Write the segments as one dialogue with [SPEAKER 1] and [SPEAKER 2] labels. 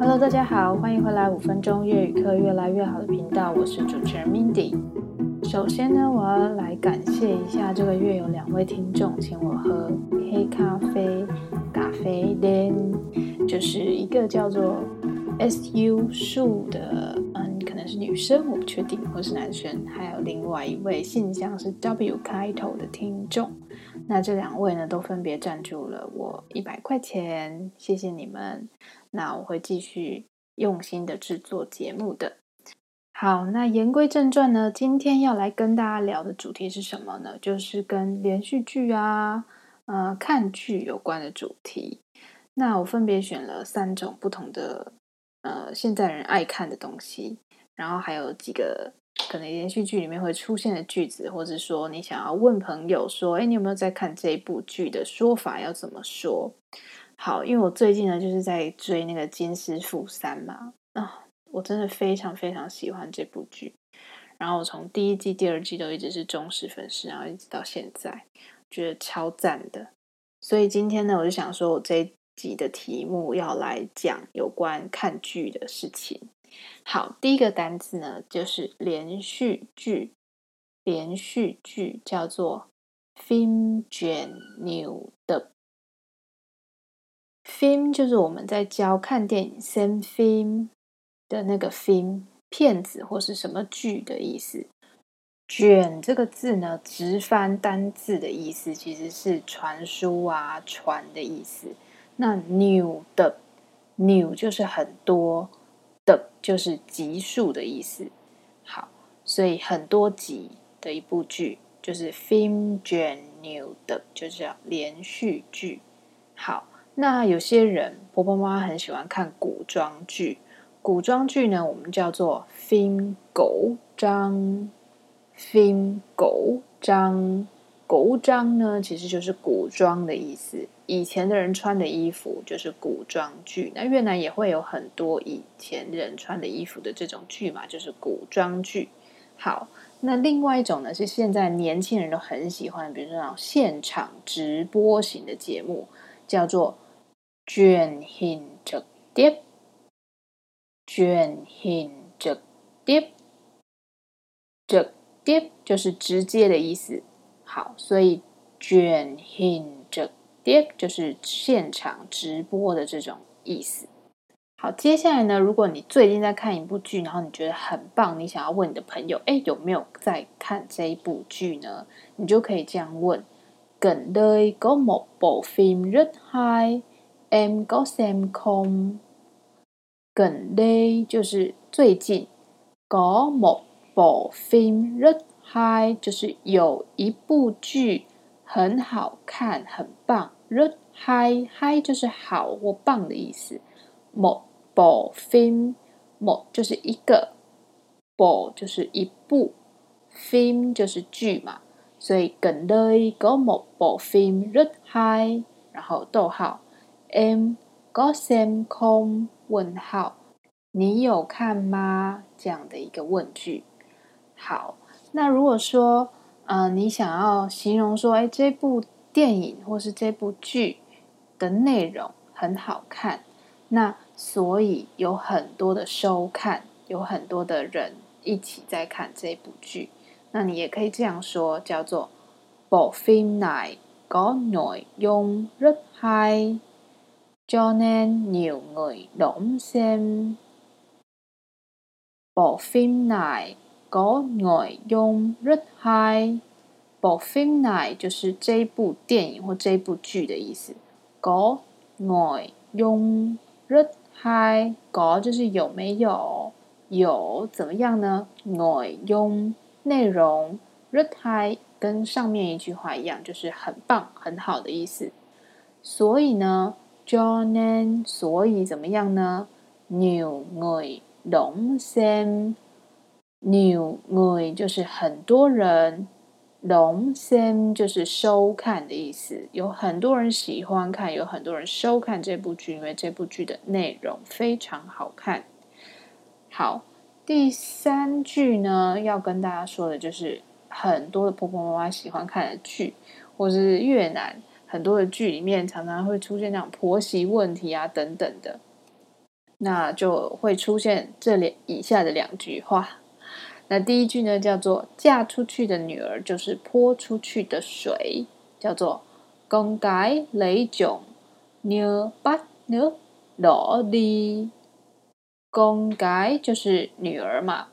[SPEAKER 1] Hello，大家好，欢迎回来五分钟粤语课越来越好的频道，我是主持人 Mindy。首先呢，我要来感谢一下这个月有两位听众请我喝黑咖啡，咖啡店，就是一个叫做 SU 树的，嗯，可能是女生，我不确定，或是男生，还有另外一位信箱是 W 开头的听众。那这两位呢，都分别赞助了我一百块钱，谢谢你们。那我会继续用心的制作节目的。好，那言归正传呢，今天要来跟大家聊的主题是什么呢？就是跟连续剧啊，呃，看剧有关的主题。那我分别选了三种不同的，呃，现在人爱看的东西，然后还有几个。可能连续剧里面会出现的句子，或者说你想要问朋友说：“哎，你有没有在看这一部剧的说法要怎么说？”好，因为我最近呢就是在追那个《金师傅三》嘛，啊，我真的非常非常喜欢这部剧，然后我从第一季、第二季都一直是忠实粉丝，然后一直到现在，觉得超赞的。所以今天呢，我就想说我这一集的题目要来讲有关看剧的事情。好，第一个单字呢，就是连续剧。连续剧叫做 phim truyền Film 就是我们在教看电影 xem phim 的那个 film 片子或是什么剧的意思。卷这个字呢，直翻单字的意思其实是传输啊、传的意思。那 new 的 new 就是很多。的就是集数的意思，好，所以很多集的一部剧就是 phim 卷 new 的就是叫连续剧。好，那有些人婆婆妈妈很喜欢看古装剧，古装剧呢，我们叫做 phim cổ trang，phim cổ trang。古装呢，其实就是古装的意思。以前的人穿的衣服就是古装剧。那越南也会有很多以前人穿的衣服的这种剧嘛，就是古装剧。好，那另外一种呢，是现在年轻人都很喜欢，比如说那种现场直播型的节目，叫做卷行折叠，卷行折叠，折叠就是直接的意思。好，所以卷行折叠就是现场直播的这种意思。好，接下来呢，如果你最近在看一部剧，然后你觉得很棒，你想要问你的朋友，哎，有没有在看这一部剧呢？你就可以这样问：梗的一个某部 film 热嗨。Em có xem không? Gần đây 就是最近，có một bộ phim rất Hi，就是有一部剧很好看，很棒。Rất hay，hay 就是好或棒的意思。Một bộ phim，một 就是一个，bộ 就是一部，phim 就是剧嘛。所以 gần đây có một bộ phim rất hay，然后逗号，em có xem không？问号，你有看吗？这样的一个问句。好。那如果说，呃，你想要形容说，哎，这部电影或是这部剧的内容很好看，那所以有很多的收看，有很多的人一起在看这部剧，那你也可以这样说，叫做 Bộ phim này có nội dung rất hay, cho nên nhiều người đón xem. Bộ phim này có nội dung rất hay。Bộ phim này 就是这部电影或这部剧的意思。có nội dung rất hay。có 就是有没有，有怎么样呢内容，rất hay 跟上面一句话一样，就是很棒、很好的意思。所以呢，cho nên 所以怎么样呢？nhiều người đón xem。nhiều người 就是很多人龙仙就是收看的意思。有很多人喜欢看，有很多人收看这部剧，因为这部剧的内容非常好看。好，第三句呢，要跟大家说的就是很多的婆婆妈妈喜欢看的剧，或是越南很多的剧里面常常会出现那种婆媳问题啊等等的。那就会出现这里以下的两句话。那第一句呢，叫做“嫁出去的女儿就是泼出去的水”，叫做“公改雷囧牛八牛罗哩”。公改就是女儿嘛，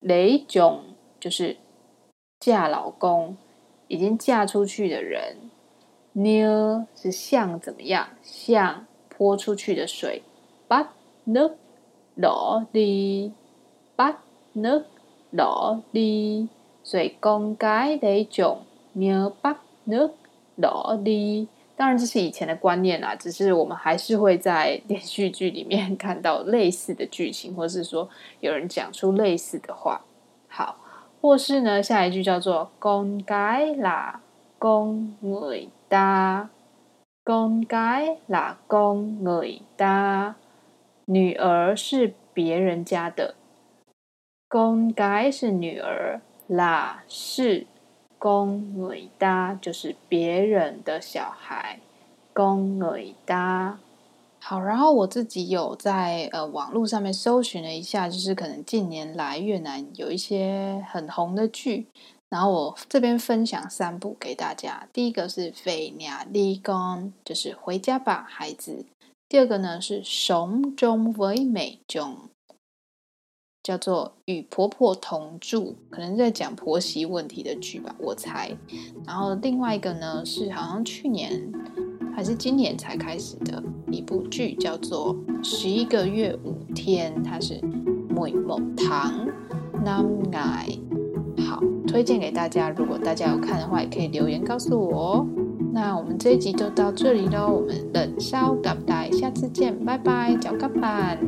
[SPEAKER 1] 雷囧就是嫁老公，已经嫁出去的人。牛是像怎么样？像泼出去的水。八牛罗哩，八牛。萝莉，所以公改雷种牛八牛萝莉。当然，这是以前的观念啦，只是我们还是会在连续剧里面看到类似的剧情，或是说有人讲出类似的话。好，或是呢，下一句叫做公改啦公 người ta，公改啦公 người ta，女儿是别人家的。公改是女儿，啦是公女搭，就是别人的小孩。公女搭，好，然后我自己有在呃网络上面搜寻了一下，就是可能近年来越南有一些很红的剧，然后我这边分享三部给大家。第一个是《Về nhà đi con》，就是回家吧，孩子。第二个呢是《Sống chung với mẹ chồng》。叫做与婆婆同住，可能在讲婆媳问题的剧吧，我猜。然后另外一个呢，是好像去年还是今年才开始的一部剧，叫做《十一个月五天》，它是每某堂南爱。好，推荐给大家。如果大家有看的话，也可以留言告诉我哦。那我们这一集就到这里喽，我们冷烧咖带，下次见，拜拜，脚咖板。